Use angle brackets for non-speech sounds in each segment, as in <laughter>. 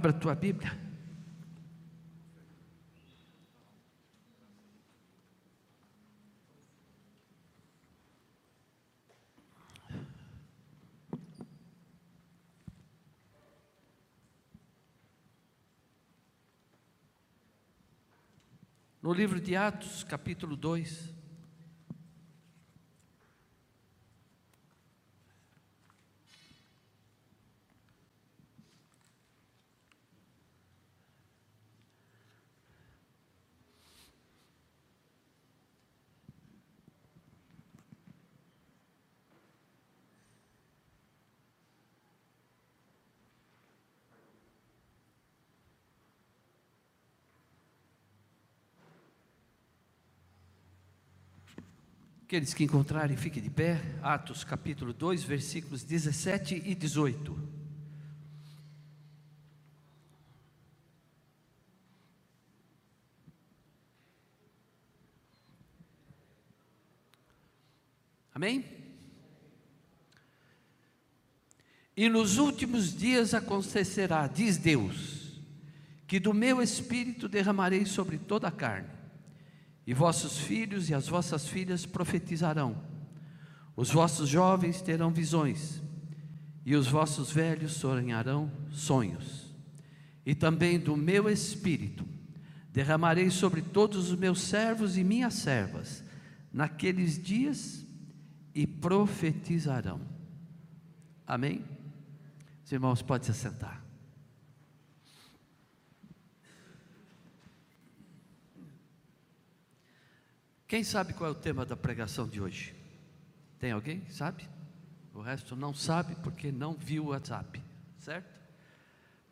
Abra a tua Bíblia. No livro de Atos, capítulo 2. Aqueles que encontrarem, fiquem de pé. Atos capítulo 2, versículos 17 e 18. Amém? E nos últimos dias acontecerá, diz Deus, que do meu espírito derramarei sobre toda a carne e vossos filhos e as vossas filhas profetizarão, os vossos jovens terão visões, e os vossos velhos sonharão sonhos. E também do meu espírito derramarei sobre todos os meus servos e minhas servas naqueles dias e profetizarão. Amém? Os irmãos, podem se sentar. Quem sabe qual é o tema da pregação de hoje? Tem alguém? Sabe? O resto não sabe porque não viu o WhatsApp, certo?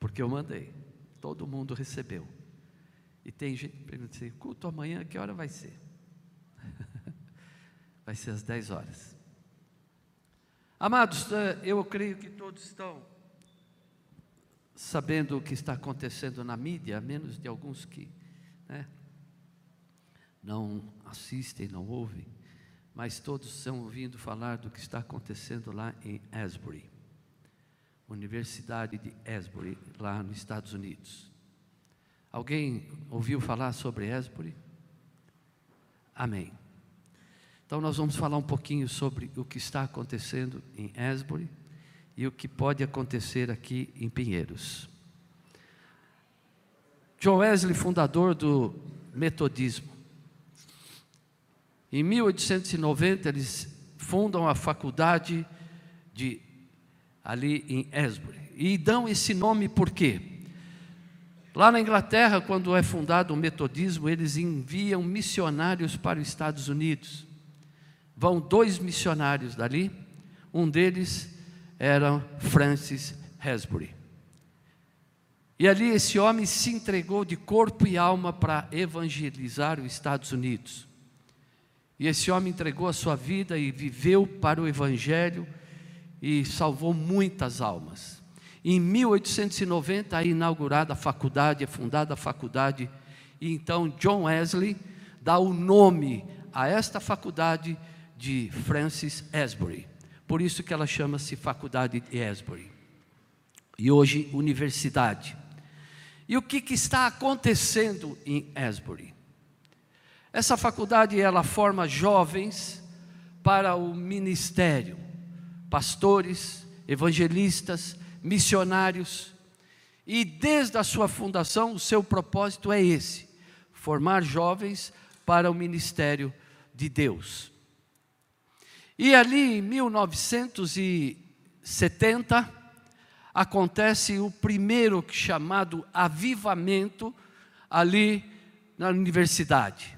Porque eu mandei, todo mundo recebeu. E tem gente que pergunta assim: culto amanhã, que hora vai ser? <laughs> vai ser às 10 horas. Amados, eh, eu creio que todos estão sabendo o que está acontecendo na mídia, a menos de alguns que né, não assistem, não ouvem, mas todos estão ouvindo falar do que está acontecendo lá em Asbury, Universidade de Asbury, lá nos Estados Unidos. Alguém ouviu falar sobre Asbury? Amém. Então nós vamos falar um pouquinho sobre o que está acontecendo em Asbury e o que pode acontecer aqui em Pinheiros. John Wesley, fundador do metodismo, em 1890, eles fundam a faculdade de ali em Esbury. E dão esse nome por quê? Lá na Inglaterra, quando é fundado o metodismo, eles enviam missionários para os Estados Unidos. Vão dois missionários dali, um deles era Francis Hasbury. E ali esse homem se entregou de corpo e alma para evangelizar os Estados Unidos. E esse homem entregou a sua vida e viveu para o Evangelho e salvou muitas almas. Em 1890 é inaugurada a faculdade, é fundada a faculdade, e então John Wesley dá o nome a esta faculdade de Francis Asbury. Por isso que ela chama-se Faculdade de Asbury. E hoje, universidade. E o que, que está acontecendo em Asbury? Essa faculdade ela forma jovens para o ministério, pastores, evangelistas, missionários. E desde a sua fundação, o seu propósito é esse: formar jovens para o ministério de Deus. E ali em 1970 acontece o primeiro chamado avivamento ali na universidade.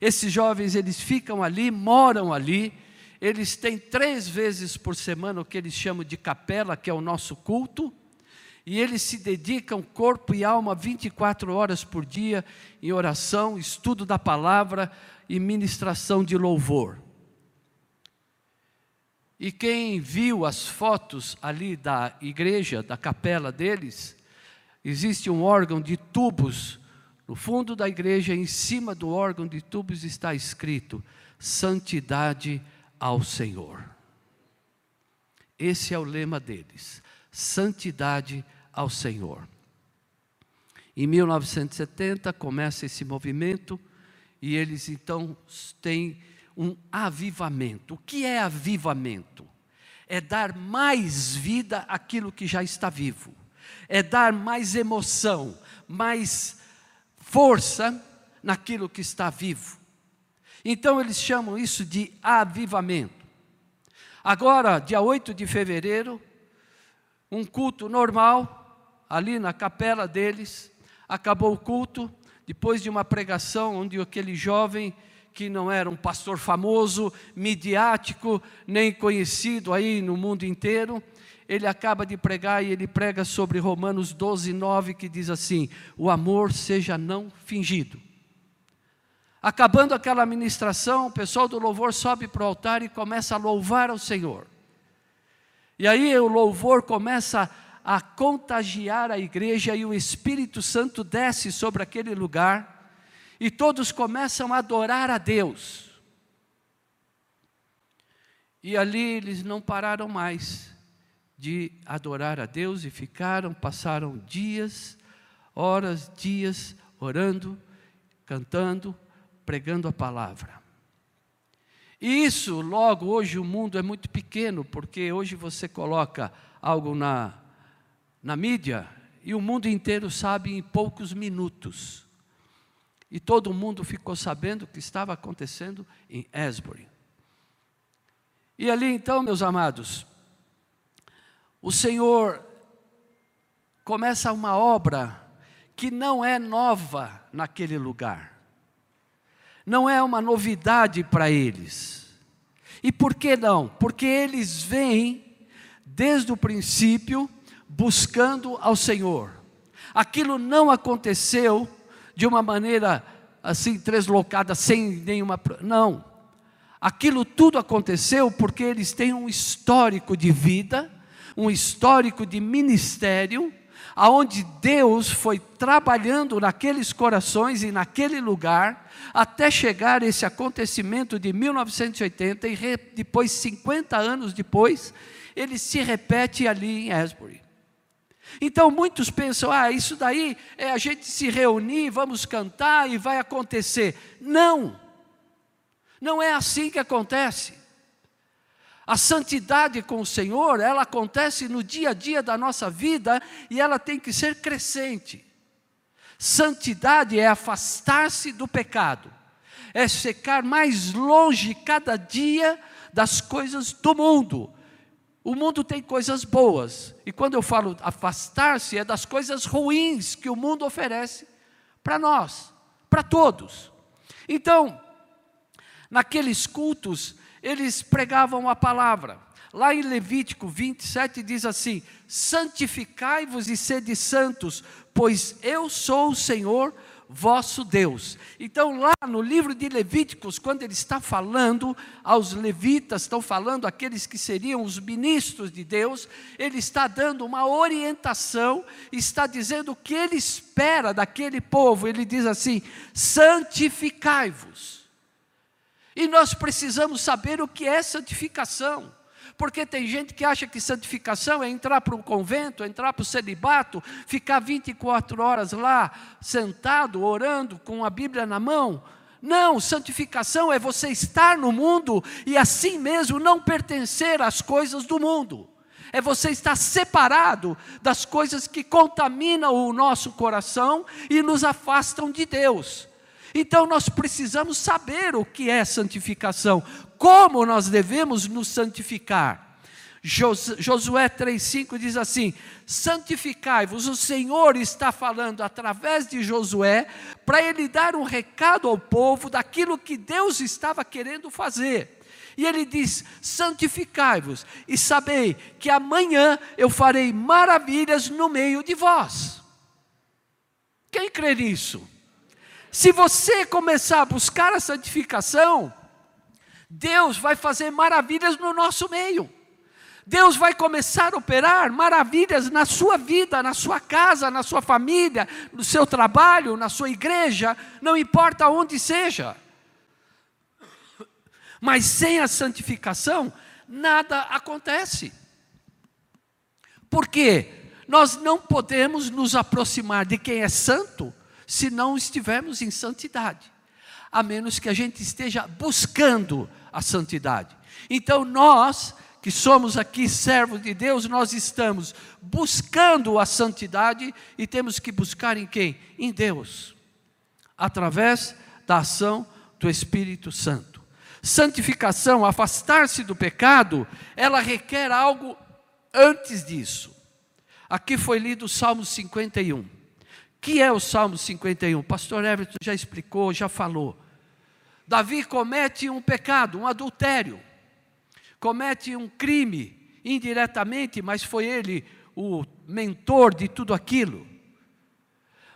Esses jovens, eles ficam ali, moram ali, eles têm três vezes por semana o que eles chamam de capela, que é o nosso culto, e eles se dedicam corpo e alma 24 horas por dia em oração, estudo da palavra e ministração de louvor. E quem viu as fotos ali da igreja, da capela deles, existe um órgão de tubos no fundo da igreja, em cima do órgão de tubos, está escrito: Santidade ao Senhor. Esse é o lema deles: Santidade ao Senhor. Em 1970 começa esse movimento e eles então têm um avivamento. O que é avivamento? É dar mais vida àquilo que já está vivo, é dar mais emoção, mais força naquilo que está vivo. Então eles chamam isso de avivamento. Agora, dia 8 de fevereiro, um culto normal, ali na capela deles, acabou o culto, depois de uma pregação onde aquele jovem que não era um pastor famoso, midiático, nem conhecido aí no mundo inteiro, ele acaba de pregar e ele prega sobre Romanos 12, 9, que diz assim: o amor seja não fingido. Acabando aquela ministração, o pessoal do louvor sobe para o altar e começa a louvar ao Senhor. E aí o louvor começa a contagiar a igreja e o Espírito Santo desce sobre aquele lugar e todos começam a adorar a Deus. E ali eles não pararam mais de adorar a Deus e ficaram, passaram dias, horas, dias orando, cantando, pregando a palavra. E isso, logo, hoje o mundo é muito pequeno, porque hoje você coloca algo na, na mídia e o mundo inteiro sabe em poucos minutos. E todo mundo ficou sabendo o que estava acontecendo em Asbury. E ali então, meus amados, o Senhor começa uma obra que não é nova naquele lugar não é uma novidade para eles. E por que não? Porque eles vêm desde o princípio buscando ao Senhor. Aquilo não aconteceu de uma maneira assim translocada, sem nenhuma. Não. Aquilo tudo aconteceu porque eles têm um histórico de vida, um histórico de ministério, aonde Deus foi trabalhando naqueles corações e naquele lugar, até chegar esse acontecimento de 1980 e depois, 50 anos depois, ele se repete ali em Asbury. Então muitos pensam, ah, isso daí é a gente se reunir, vamos cantar e vai acontecer. Não, não é assim que acontece. A santidade com o Senhor, ela acontece no dia a dia da nossa vida e ela tem que ser crescente. Santidade é afastar-se do pecado, é ficar mais longe cada dia das coisas do mundo. O mundo tem coisas boas, e quando eu falo afastar-se, é das coisas ruins que o mundo oferece para nós, para todos. Então, naqueles cultos, eles pregavam a palavra. Lá em Levítico 27 diz assim: Santificai-vos e sede santos, pois eu sou o Senhor vosso Deus. Então, lá no livro de Levíticos, quando ele está falando aos levitas, estão falando aqueles que seriam os ministros de Deus, ele está dando uma orientação, está dizendo o que ele espera daquele povo. Ele diz assim: santificai-vos. E nós precisamos saber o que é santificação. Porque tem gente que acha que santificação é entrar para um convento, entrar para o celibato, ficar 24 horas lá, sentado, orando, com a Bíblia na mão. Não, santificação é você estar no mundo e assim mesmo não pertencer às coisas do mundo. É você estar separado das coisas que contaminam o nosso coração e nos afastam de Deus. Então nós precisamos saber o que é santificação, como nós devemos nos santificar. Josué 3,5 diz assim: santificai-vos. O Senhor está falando através de Josué para ele dar um recado ao povo daquilo que Deus estava querendo fazer. E ele diz: santificai-vos e sabei que amanhã eu farei maravilhas no meio de vós. Quem crê nisso? Se você começar a buscar a santificação, Deus vai fazer maravilhas no nosso meio. Deus vai começar a operar maravilhas na sua vida, na sua casa, na sua família, no seu trabalho, na sua igreja, não importa onde seja. Mas sem a santificação, nada acontece. Por quê? nós não podemos nos aproximar de quem é santo se não estivermos em santidade, a menos que a gente esteja buscando a santidade. Então, nós que somos aqui servos de Deus, nós estamos buscando a santidade e temos que buscar em quem? Em Deus, através da ação do Espírito Santo. Santificação, afastar-se do pecado, ela requer algo antes disso. Aqui foi lido o Salmo 51. Que é o Salmo 51? Pastor Everton já explicou, já falou. Davi comete um pecado, um adultério comete um crime indiretamente, mas foi ele o mentor de tudo aquilo.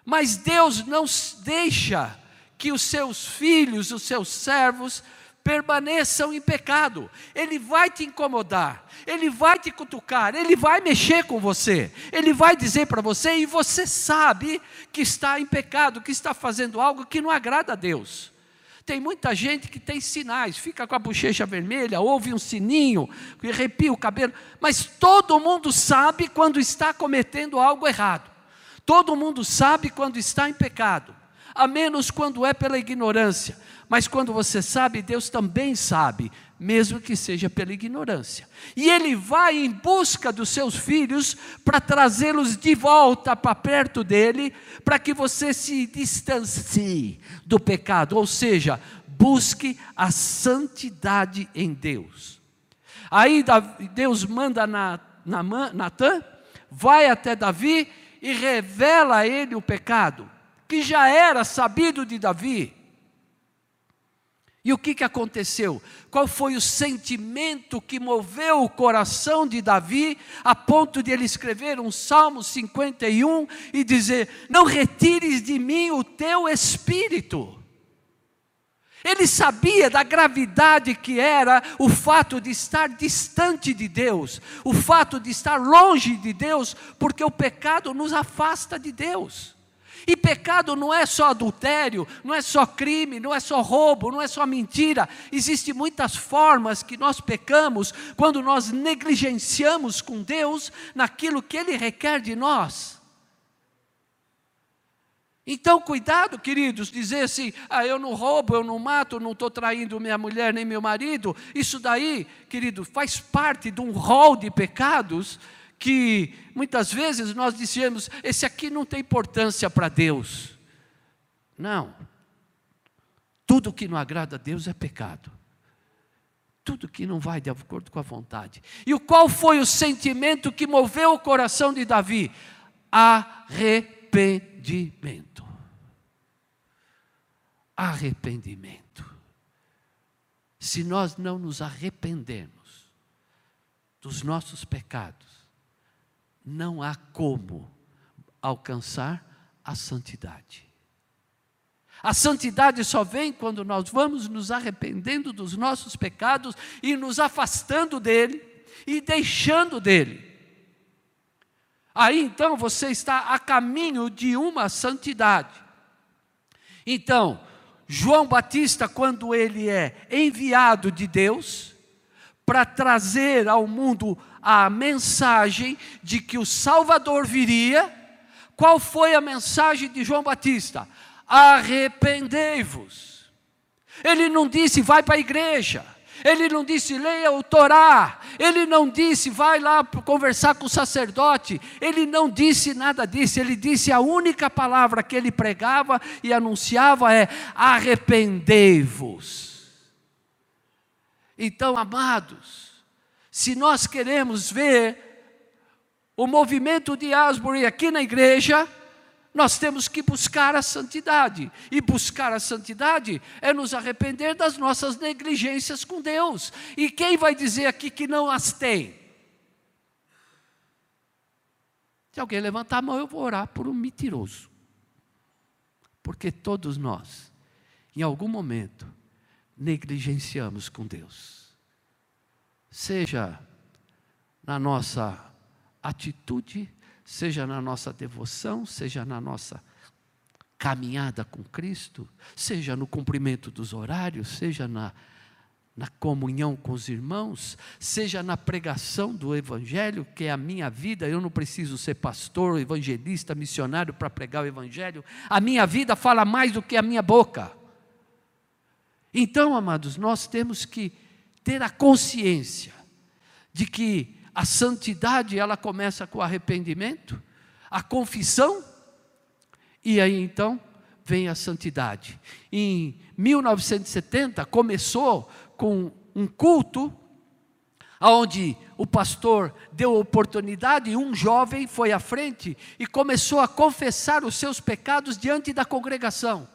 Mas Deus não deixa que os seus filhos, os seus servos, permaneçam em pecado. Ele vai te incomodar, ele vai te cutucar, ele vai mexer com você, ele vai dizer para você, e você sabe que está em pecado, que está fazendo algo que não agrada a Deus. Tem muita gente que tem sinais, fica com a bochecha vermelha, ouve um sininho, arrepia o cabelo, mas todo mundo sabe quando está cometendo algo errado. Todo mundo sabe quando está em pecado, a menos quando é pela ignorância. Mas quando você sabe, Deus também sabe, mesmo que seja pela ignorância. E Ele vai em busca dos seus filhos para trazê-los de volta para perto dele, para que você se distancie do pecado, ou seja, busque a santidade em Deus. Aí Deus manda na, na, Natan, vai até Davi e revela a ele o pecado, que já era sabido de Davi e o que, que aconteceu? Qual foi o sentimento que moveu o coração de Davi a ponto de ele escrever um Salmo 51 e dizer: Não retires de mim o teu espírito. Ele sabia da gravidade que era o fato de estar distante de Deus, o fato de estar longe de Deus, porque o pecado nos afasta de Deus. E pecado não é só adultério, não é só crime, não é só roubo, não é só mentira. Existem muitas formas que nós pecamos quando nós negligenciamos com Deus naquilo que Ele requer de nós. Então, cuidado, queridos, dizer assim: ah, eu não roubo, eu não mato, não estou traindo minha mulher nem meu marido. Isso daí, querido, faz parte de um rol de pecados que muitas vezes nós dizemos: esse aqui não tem importância para Deus. Não. Tudo que não agrada a Deus é pecado. Tudo que não vai de acordo com a vontade. E qual foi o sentimento que moveu o coração de Davi? Arrependimento. Arrependimento. Se nós não nos arrependermos dos nossos pecados, não há como alcançar a santidade. A santidade só vem quando nós vamos nos arrependendo dos nossos pecados e nos afastando dele e deixando dele. Aí então você está a caminho de uma santidade. Então, João Batista, quando ele é enviado de Deus para trazer ao mundo a mensagem de que o Salvador viria, qual foi a mensagem de João Batista? Arrependei-vos. Ele não disse, vai para a igreja. Ele não disse, leia o Torá. Ele não disse, vai lá conversar com o sacerdote. Ele não disse nada disso. Ele disse a única palavra que ele pregava e anunciava é: arrependei-vos. Então, amados, se nós queremos ver o movimento de Asbury aqui na igreja, nós temos que buscar a santidade. E buscar a santidade é nos arrepender das nossas negligências com Deus. E quem vai dizer aqui que não as tem? Se alguém levantar a mão, eu vou orar por um mentiroso. Porque todos nós, em algum momento, negligenciamos com Deus seja na nossa atitude, seja na nossa devoção, seja na nossa caminhada com Cristo, seja no cumprimento dos horários, seja na, na comunhão com os irmãos, seja na pregação do Evangelho, que é a minha vida, eu não preciso ser pastor, evangelista, missionário para pregar o Evangelho, a minha vida fala mais do que a minha boca. Então, amados, nós temos que ter a consciência de que a santidade ela começa com o arrependimento, a confissão, e aí então vem a santidade. Em 1970 começou com um culto onde o pastor deu oportunidade e um jovem foi à frente e começou a confessar os seus pecados diante da congregação.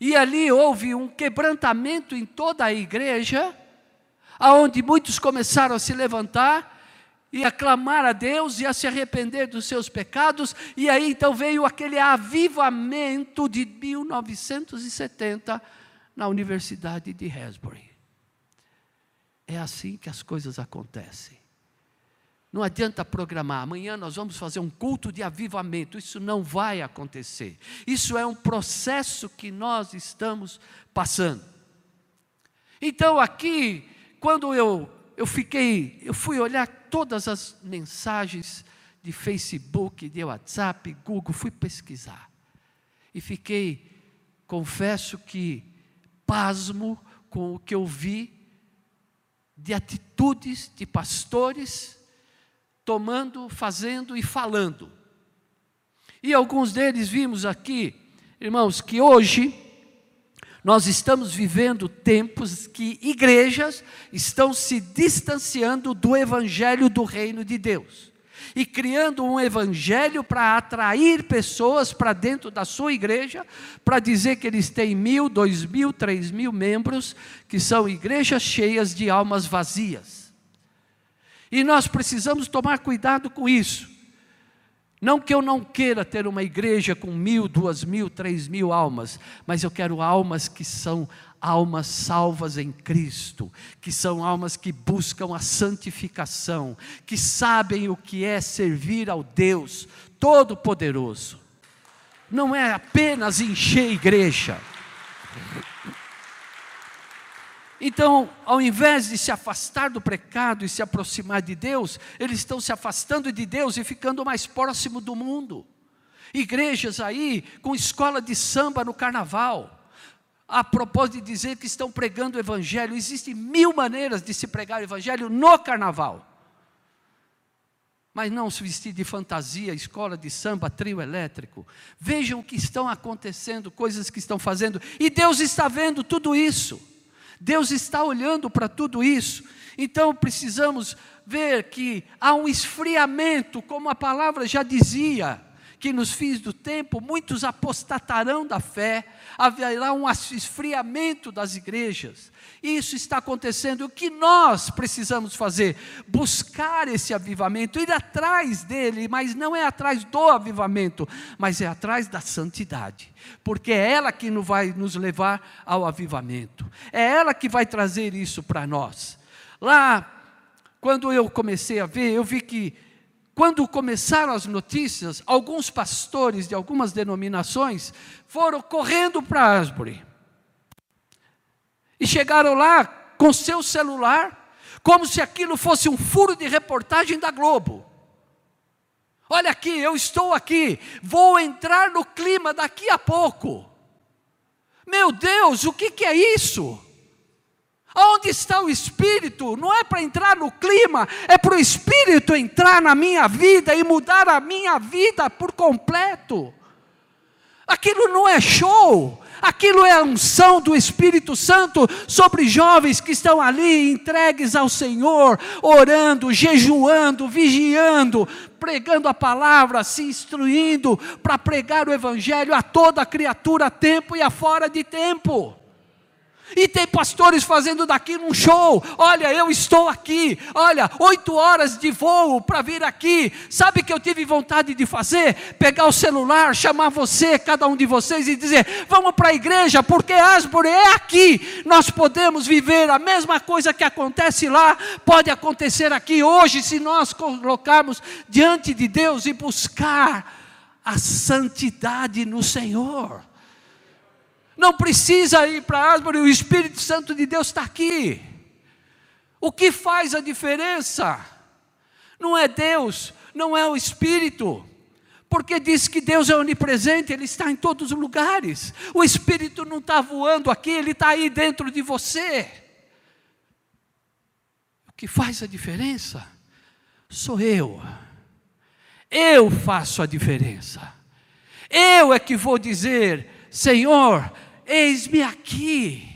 E ali houve um quebrantamento em toda a igreja, aonde muitos começaram a se levantar e a clamar a Deus e a se arrepender dos seus pecados, e aí então veio aquele avivamento de 1970 na Universidade de Hasbury. É assim que as coisas acontecem. Não adianta programar, amanhã nós vamos fazer um culto de avivamento, isso não vai acontecer. Isso é um processo que nós estamos passando. Então, aqui, quando eu, eu fiquei, eu fui olhar todas as mensagens de Facebook, de WhatsApp, Google, fui pesquisar. E fiquei, confesso que pasmo com o que eu vi de atitudes de pastores tomando, fazendo e falando. E alguns deles vimos aqui, irmãos, que hoje nós estamos vivendo tempos que igrejas estão se distanciando do evangelho do reino de Deus e criando um evangelho para atrair pessoas para dentro da sua igreja, para dizer que eles têm mil, dois mil, três mil membros, que são igrejas cheias de almas vazias. E nós precisamos tomar cuidado com isso. Não que eu não queira ter uma igreja com mil, duas mil, três mil almas, mas eu quero almas que são almas salvas em Cristo, que são almas que buscam a santificação, que sabem o que é servir ao Deus Todo-Poderoso. Não é apenas encher a igreja. Então, ao invés de se afastar do pecado e se aproximar de Deus, eles estão se afastando de Deus e ficando mais próximo do mundo. Igrejas aí com escola de samba no carnaval a propósito de dizer que estão pregando o Evangelho. Existem mil maneiras de se pregar o Evangelho no carnaval. Mas não se vestir de fantasia, escola de samba, trio elétrico. Vejam o que estão acontecendo, coisas que estão fazendo. E Deus está vendo tudo isso. Deus está olhando para tudo isso. Então precisamos ver que há um esfriamento, como a palavra já dizia que nos fins do tempo muitos apostatarão da fé, haverá um esfriamento das igrejas. Isso está acontecendo. O que nós precisamos fazer? Buscar esse avivamento, ir atrás dele, mas não é atrás do avivamento, mas é atrás da santidade, porque é ela que nos vai nos levar ao avivamento, é ela que vai trazer isso para nós. Lá, quando eu comecei a ver, eu vi que quando começaram as notícias, alguns pastores de algumas denominações foram correndo para Asbury. E chegaram lá com seu celular, como se aquilo fosse um furo de reportagem da Globo. Olha aqui, eu estou aqui, vou entrar no clima daqui a pouco. Meu Deus, o que, que é isso? Onde está o Espírito? Não é para entrar no clima, é para o Espírito entrar na minha vida e mudar a minha vida por completo. Aquilo não é show, aquilo é a unção do Espírito Santo sobre jovens que estão ali entregues ao Senhor, orando, jejuando, vigiando, pregando a palavra, se instruindo para pregar o Evangelho a toda criatura, a tempo e a fora de tempo. E tem pastores fazendo daqui um show. Olha, eu estou aqui. Olha, oito horas de voo para vir aqui. Sabe que eu tive vontade de fazer? Pegar o celular, chamar você, cada um de vocês, e dizer: vamos para a igreja, porque Asbury é aqui. Nós podemos viver a mesma coisa que acontece lá, pode acontecer aqui hoje, se nós colocarmos diante de Deus e buscar a santidade no Senhor. Não precisa ir para Asbury, o Espírito Santo de Deus está aqui. O que faz a diferença? Não é Deus, não é o Espírito, porque diz que Deus é onipresente, Ele está em todos os lugares. O Espírito não está voando aqui, Ele está aí dentro de você. O que faz a diferença sou eu. Eu faço a diferença. Eu é que vou dizer: Senhor, eis-me aqui,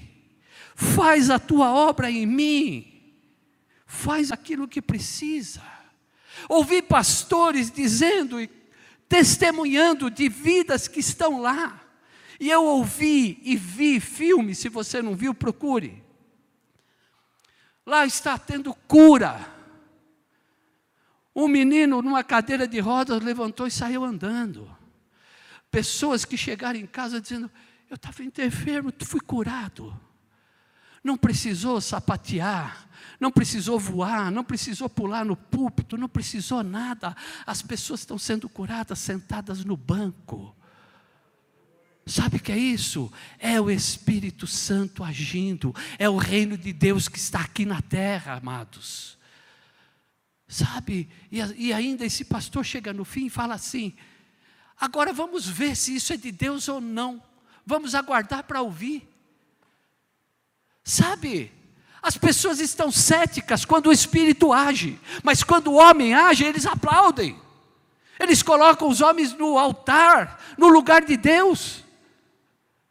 faz a tua obra em mim, faz aquilo que precisa. Ouvi pastores dizendo e testemunhando de vidas que estão lá. E eu ouvi e vi filme, se você não viu, procure. Lá está tendo cura. Um menino numa cadeira de rodas levantou e saiu andando. Pessoas que chegaram em casa dizendo: Eu estava enfermo, fui curado. Não precisou sapatear, não precisou voar, não precisou pular no púlpito, não precisou nada. As pessoas estão sendo curadas sentadas no banco. Sabe o que é isso? É o Espírito Santo agindo, é o reino de Deus que está aqui na terra, amados. Sabe? E, e ainda esse pastor chega no fim e fala assim: agora vamos ver se isso é de Deus ou não, vamos aguardar para ouvir. Sabe? As pessoas estão céticas quando o Espírito age, mas quando o homem age, eles aplaudem. Eles colocam os homens no altar, no lugar de Deus.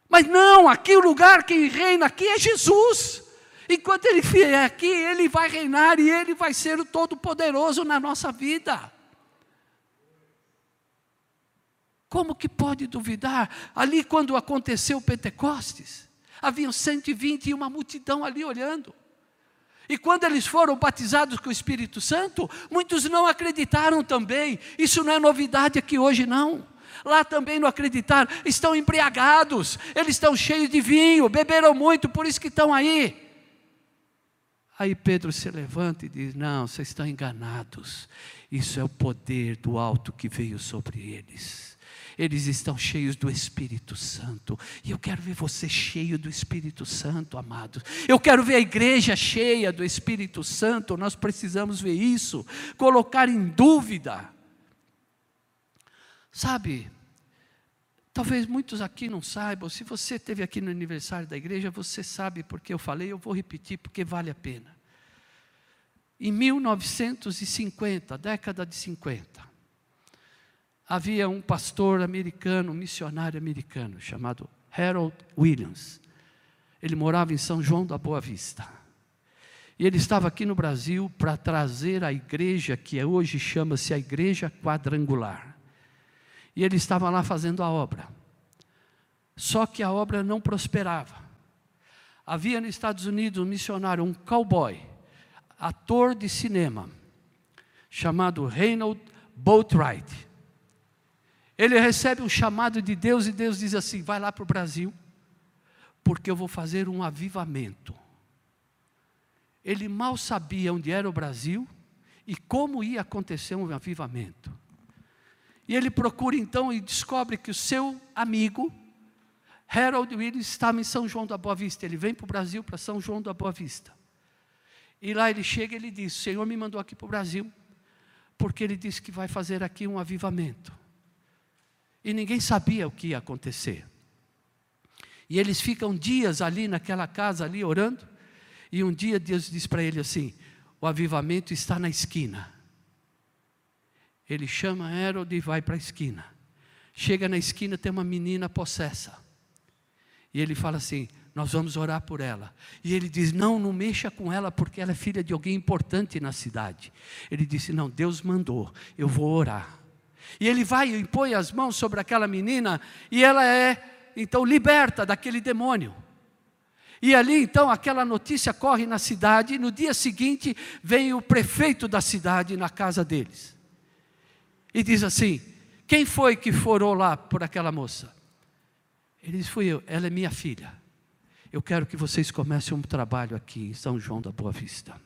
Mas não, aqui o lugar quem reina aqui é Jesus. Enquanto ele vier aqui, ele vai reinar e ele vai ser o todo-poderoso na nossa vida. Como que pode duvidar? Ali, quando aconteceu o Pentecostes, haviam 120 e uma multidão ali olhando. E quando eles foram batizados com o Espírito Santo, muitos não acreditaram também. Isso não é novidade aqui hoje, não. Lá também não acreditaram, estão embriagados, eles estão cheios de vinho, beberam muito, por isso que estão aí. Aí Pedro se levanta e diz: Não, vocês estão enganados. Isso é o poder do alto que veio sobre eles eles estão cheios do Espírito Santo. E eu quero ver você cheio do Espírito Santo, amados. Eu quero ver a igreja cheia do Espírito Santo. Nós precisamos ver isso, colocar em dúvida. Sabe, talvez muitos aqui não saibam, se você esteve aqui no aniversário da igreja, você sabe porque eu falei, eu vou repetir porque vale a pena. Em 1950, década de 50, havia um pastor americano, um missionário americano, chamado Harold Williams. Ele morava em São João da Boa Vista. E ele estava aqui no Brasil para trazer a igreja, que hoje chama-se a Igreja Quadrangular. E ele estava lá fazendo a obra. Só que a obra não prosperava. Havia nos Estados Unidos um missionário, um cowboy, ator de cinema, chamado Reynold Boatwright. Ele recebe um chamado de Deus e Deus diz assim: vai lá para o Brasil, porque eu vou fazer um avivamento. Ele mal sabia onde era o Brasil e como ia acontecer um avivamento. E ele procura então e descobre que o seu amigo, Harold Willis, estava em São João da Boa Vista. Ele vem para o Brasil, para São João da Boa Vista. E lá ele chega e ele diz: O Senhor me mandou aqui para o Brasil, porque ele disse que vai fazer aqui um avivamento. E ninguém sabia o que ia acontecer. E eles ficam dias ali naquela casa, ali orando. E um dia Deus diz para ele assim: O avivamento está na esquina. Ele chama Harold e vai para a esquina. Chega na esquina, tem uma menina possessa. E ele fala assim: Nós vamos orar por ela. E ele diz: Não, não mexa com ela, porque ela é filha de alguém importante na cidade. Ele disse: Não, Deus mandou, eu vou orar. E ele vai e põe as mãos sobre aquela menina e ela é então liberta daquele demônio. E ali então aquela notícia corre na cidade, e no dia seguinte vem o prefeito da cidade na casa deles. E diz assim: Quem foi que forou lá por aquela moça? Ele diz: Fui eu, ela é minha filha. Eu quero que vocês comecem um trabalho aqui em São João da Boa Vista.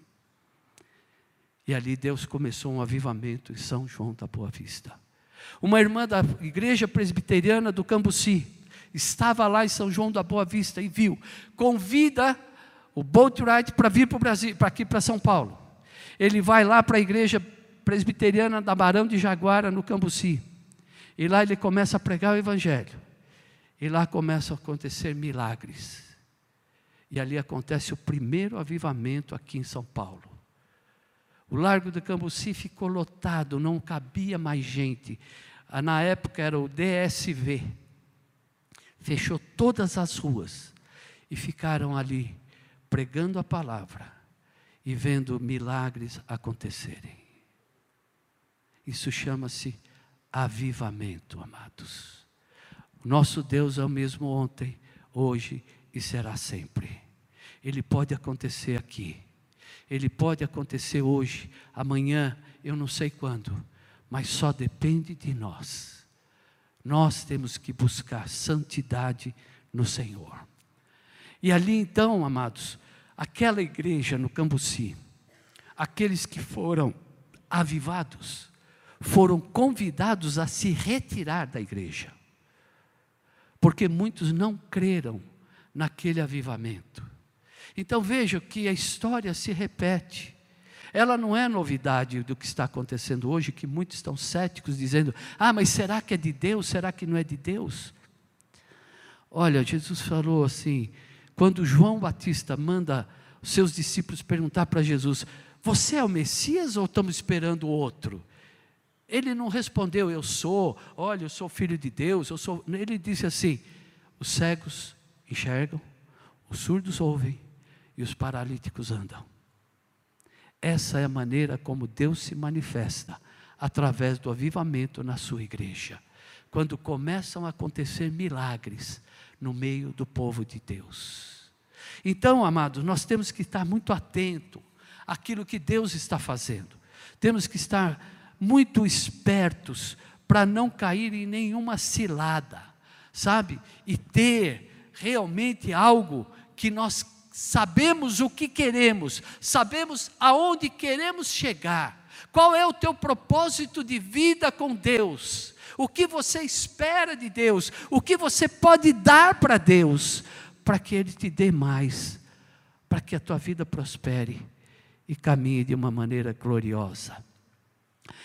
E ali Deus começou um avivamento em São João da Boa Vista uma irmã da igreja presbiteriana do Cambuci, estava lá em São João da Boa Vista e viu, convida o Boat Ride para vir para o Brasil, para aqui para São Paulo. Ele vai lá para a igreja presbiteriana da Barão de Jaguara, no Cambuci. E lá ele começa a pregar o Evangelho. E lá começam a acontecer milagres. E ali acontece o primeiro avivamento aqui em São Paulo. O Largo do Cambuci ficou lotado, não cabia mais gente. Ah, na época era o DSV. Fechou todas as ruas e ficaram ali pregando a palavra e vendo milagres acontecerem. Isso chama-se avivamento, amados. Nosso Deus é o mesmo ontem, hoje e será sempre. Ele pode acontecer aqui. Ele pode acontecer hoje, amanhã, eu não sei quando, mas só depende de nós. Nós temos que buscar santidade no Senhor. E ali então, amados, aquela igreja no Cambuci, aqueles que foram avivados, foram convidados a se retirar da igreja, porque muitos não creram naquele avivamento. Então veja que a história se repete. Ela não é novidade do que está acontecendo hoje, que muitos estão céticos, dizendo: ah, mas será que é de Deus? Será que não é de Deus? Olha, Jesus falou assim: quando João Batista manda os seus discípulos perguntar para Jesus: Você é o Messias ou estamos esperando outro? Ele não respondeu, eu sou, olha, eu sou filho de Deus, eu sou. Ele disse assim: os cegos enxergam, os surdos ouvem e os paralíticos andam. Essa é a maneira como Deus se manifesta através do avivamento na sua igreja. Quando começam a acontecer milagres no meio do povo de Deus. Então, amados, nós temos que estar muito atento àquilo que Deus está fazendo. Temos que estar muito espertos para não cair em nenhuma cilada, sabe? E ter realmente algo que nós sabemos o que queremos, sabemos aonde queremos chegar. Qual é o teu propósito de vida com Deus? O que você espera de Deus? O que você pode dar para Deus? Para que Ele te dê mais, para que a tua vida prospere e caminhe de uma maneira gloriosa.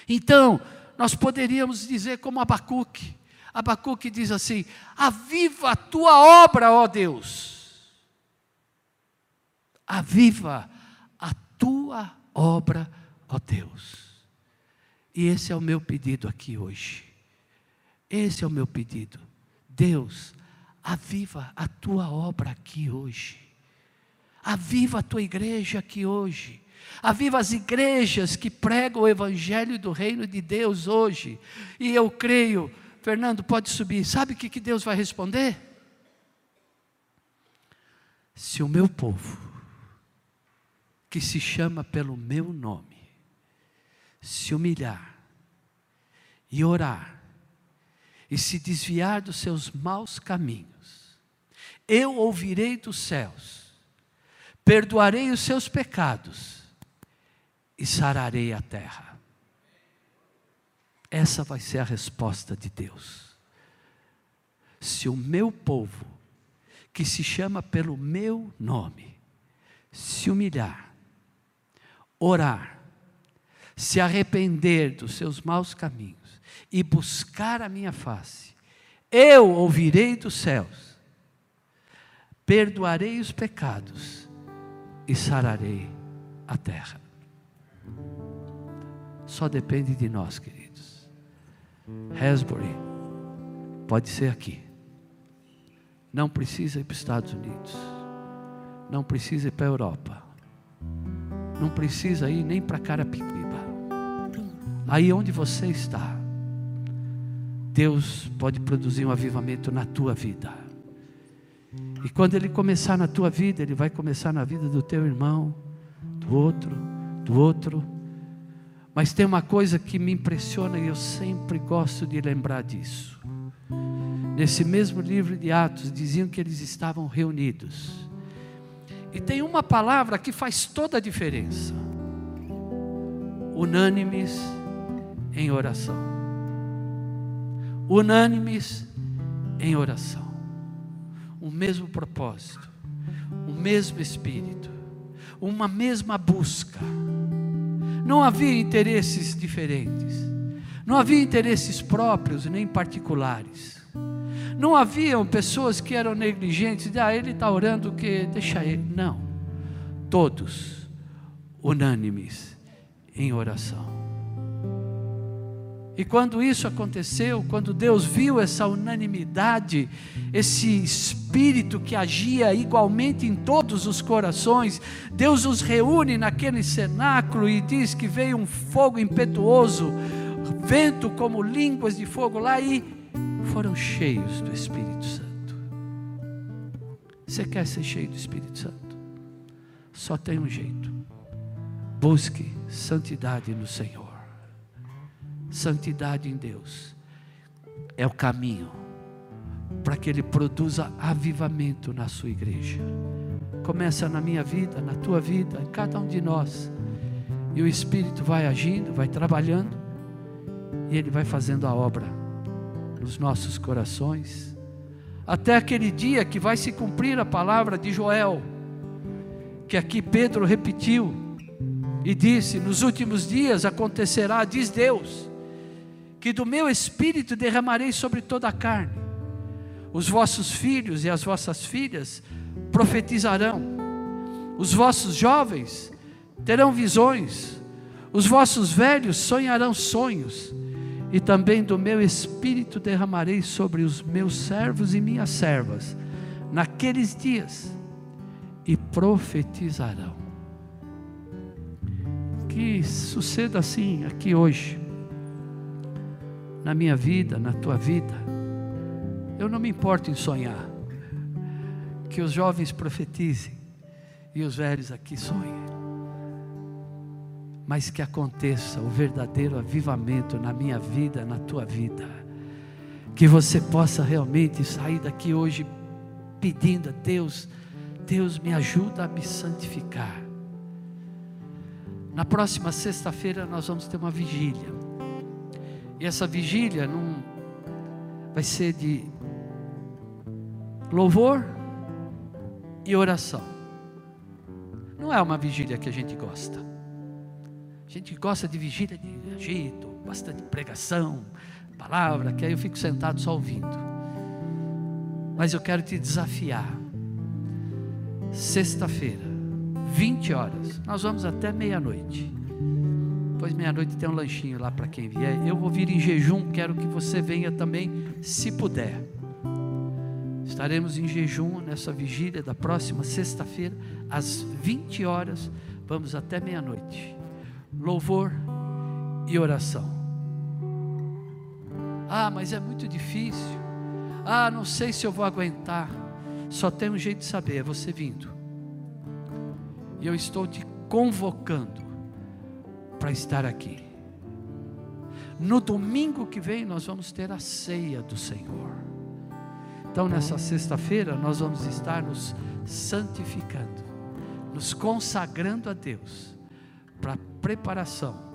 Então, nós poderíamos dizer como Abacuque. Abacuque diz assim: Aviva a tua obra, ó Deus. Aviva a tua obra, ó Deus. E esse é o meu pedido aqui hoje. Esse é o meu pedido. Deus, aviva a tua obra aqui hoje. Aviva a tua igreja aqui hoje. Aviva as igrejas que pregam o evangelho do reino de Deus hoje. E eu creio, Fernando, pode subir. Sabe o que, que Deus vai responder? Se o meu povo, que se chama pelo meu nome, se humilhar e orar, e se desviar dos seus maus caminhos, eu ouvirei dos céus, perdoarei os seus pecados e sararei a terra. Essa vai ser a resposta de Deus. Se o meu povo, que se chama pelo meu nome, se humilhar, orar, se arrepender dos seus maus caminhos e buscar a minha face, eu ouvirei dos céus, perdoarei os pecados e sararei a terra. Só depende de nós, queridos. Hasbury pode ser aqui. Não precisa ir para os Estados Unidos. Não precisa ir para a Europa. Não precisa ir nem para Carapicuíba. Aí onde você está, Deus pode produzir um avivamento na tua vida. E quando Ele começar na tua vida, Ele vai começar na vida do teu irmão, do outro, do outro mas tem uma coisa que me impressiona e eu sempre gosto de lembrar disso. Nesse mesmo livro de Atos, diziam que eles estavam reunidos. E tem uma palavra que faz toda a diferença: unânimes em oração. Unânimes em oração. um mesmo propósito, um mesmo espírito, uma mesma busca. Não havia interesses diferentes, não havia interesses próprios nem particulares. Não haviam pessoas que eram negligentes, ah, ele está orando que deixa ele. Não, todos unânimes em oração. E quando isso aconteceu, quando Deus viu essa unanimidade, esse espírito que agia igualmente em todos os corações, Deus os reúne naquele cenáculo e diz que veio um fogo impetuoso, vento como línguas de fogo lá e foram cheios do Espírito Santo. Você quer ser cheio do Espírito Santo? Só tem um jeito. Busque santidade no Senhor santidade em Deus é o caminho para que Ele produza avivamento na sua igreja. Começa na minha vida, na tua vida, em cada um de nós. E o Espírito vai agindo, vai trabalhando, e Ele vai fazendo a obra nos nossos corações, até aquele dia que vai se cumprir a palavra de Joel, que aqui Pedro repetiu e disse: Nos últimos dias acontecerá, diz Deus, que do meu espírito derramarei sobre toda a carne. Os vossos filhos e as vossas filhas profetizarão, os vossos jovens terão visões, os vossos velhos sonharão sonhos, e também do meu espírito derramarei sobre os meus servos e minhas servas, naqueles dias, e profetizarão. Que suceda assim aqui hoje na minha vida, na tua vida. Eu não me importo em sonhar. Que os jovens profetizem e os velhos aqui sonhem. Mas que aconteça o verdadeiro avivamento na minha vida, na tua vida. Que você possa realmente sair daqui hoje pedindo a Deus, Deus me ajuda a me santificar. Na próxima sexta-feira nós vamos ter uma vigília. E essa vigília não vai ser de louvor e oração. Não é uma vigília que a gente gosta. Gente gosta de vigília de agito, bastante pregação, palavra, que aí eu fico sentado só ouvindo. Mas eu quero te desafiar. Sexta-feira, 20 horas, nós vamos até meia-noite. Depois meia-noite tem um lanchinho lá para quem vier. Eu vou vir em jejum, quero que você venha também, se puder. Estaremos em jejum nessa vigília da próxima sexta-feira, às 20 horas, vamos até meia-noite. Louvor e oração. Ah, mas é muito difícil. Ah, não sei se eu vou aguentar. Só tem um jeito de saber, é você vindo. E eu estou te convocando para estar aqui. No domingo que vem nós vamos ter a ceia do Senhor. Então nessa sexta-feira nós vamos estar nos santificando, nos consagrando a Deus para preparação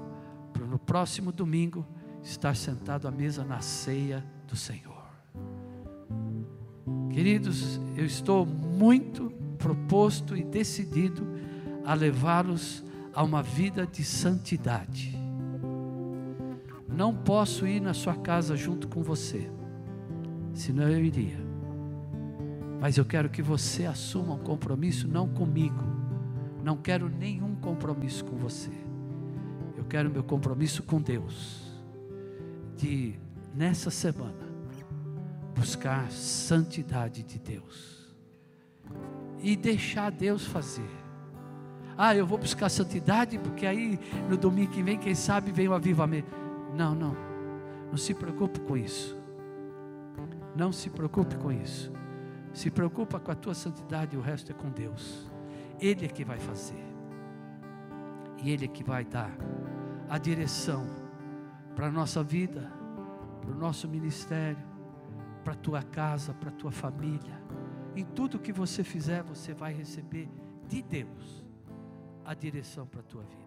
para no próximo domingo estar sentado à mesa na ceia do Senhor. Queridos, eu estou muito proposto e decidido a levá-los a uma vida de santidade. Não posso ir na sua casa junto com você, senão eu iria. Mas eu quero que você assuma um compromisso, não comigo. Não quero nenhum compromisso com você. Eu quero meu compromisso com Deus. De, nessa semana, buscar santidade de Deus. E deixar Deus fazer ah, eu vou buscar santidade, porque aí no domingo que vem, quem sabe, vem o avivamento. Não, não. Não se preocupe com isso. Não se preocupe com isso. Se preocupa com a tua santidade e o resto é com Deus. Ele é que vai fazer. E Ele é que vai dar a direção para a nossa vida, para o nosso ministério, para a tua casa, para a tua família. Em tudo que você fizer, você vai receber de Deus a direção para a tua vida.